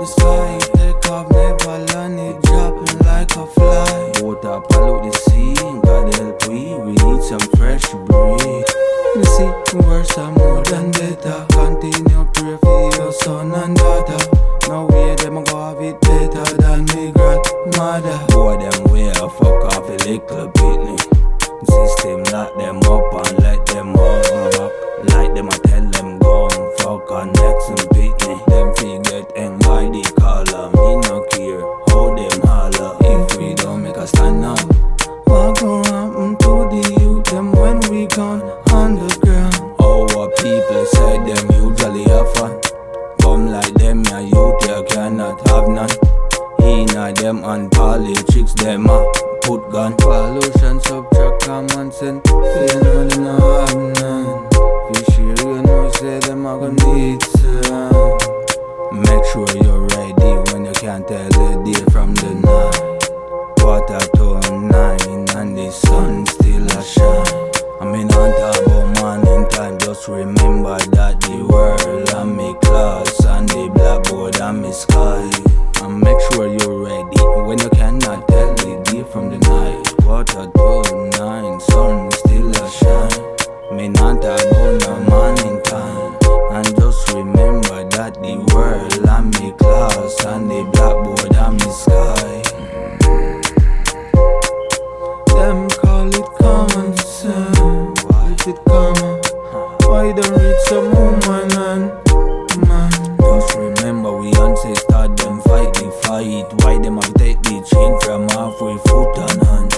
the sky. If they cop me, ballon it dropping like a fly. Water pollute the sea. God help we, we need some fresh breeze. The see, worse are more than better. Continue pray for your son and daughter. Now we gone underground? Our people say them usually have fun. Come like them, youth, you cannot have none. Inna them and politics, them a put gun. Pollution, subtract common sense. Say no, them no have none. Fish here, you know, say them a gon' need some. Make sure you're ready when you can't tell the day from the night. Quarter to nine and the sun still a shine. I mean on reach some woman and man? Just remember we ancestors them fight the fight. Why them have take the chain from halfway foot and hand?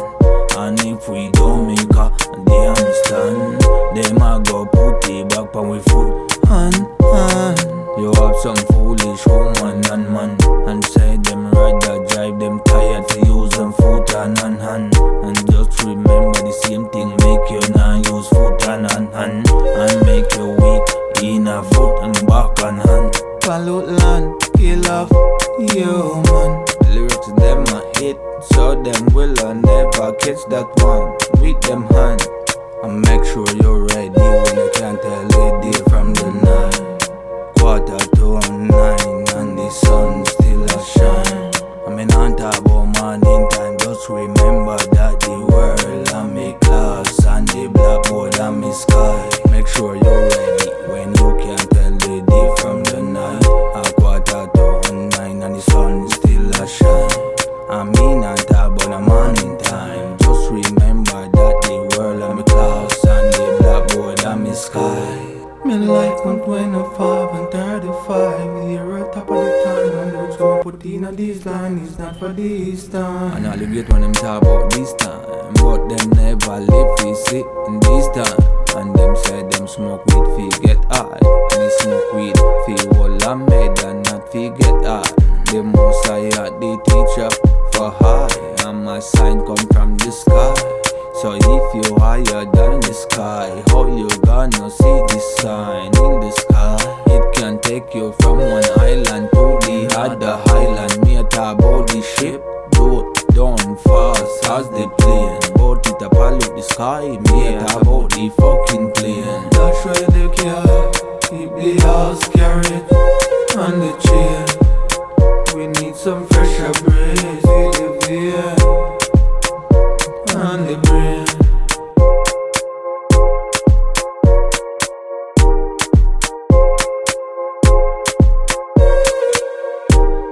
And if we don't make a damn stand, them a go put it back on we foot and hand. You have some foolish woman and man, and say them rather drive them tired to use them foot and hand. Foot and back and hand. Pollute land, kill off human. Lyrics them a hit, so them will uh, never catch that one with them hand. And make sure you're ready when you can't tell Me on 25 and 35 Here at top of the time And what's gonna put in a this line is not for this time. And all the great when them talk about this time But them never live fi sit in this time. And them say them smoke weed fi get high. They smoke weed fi hold a made and not fi get high. The most I had the teacher for high And my sign come from the sky so if you higher than the sky, how you gonna see the sign in the sky? It can take you from one island to the other island. Talk about the ship, do down fast as the plane. But it a pollute the sky. Talk about the fucking plane. That's where the car, keep the house carried on the chain. We need some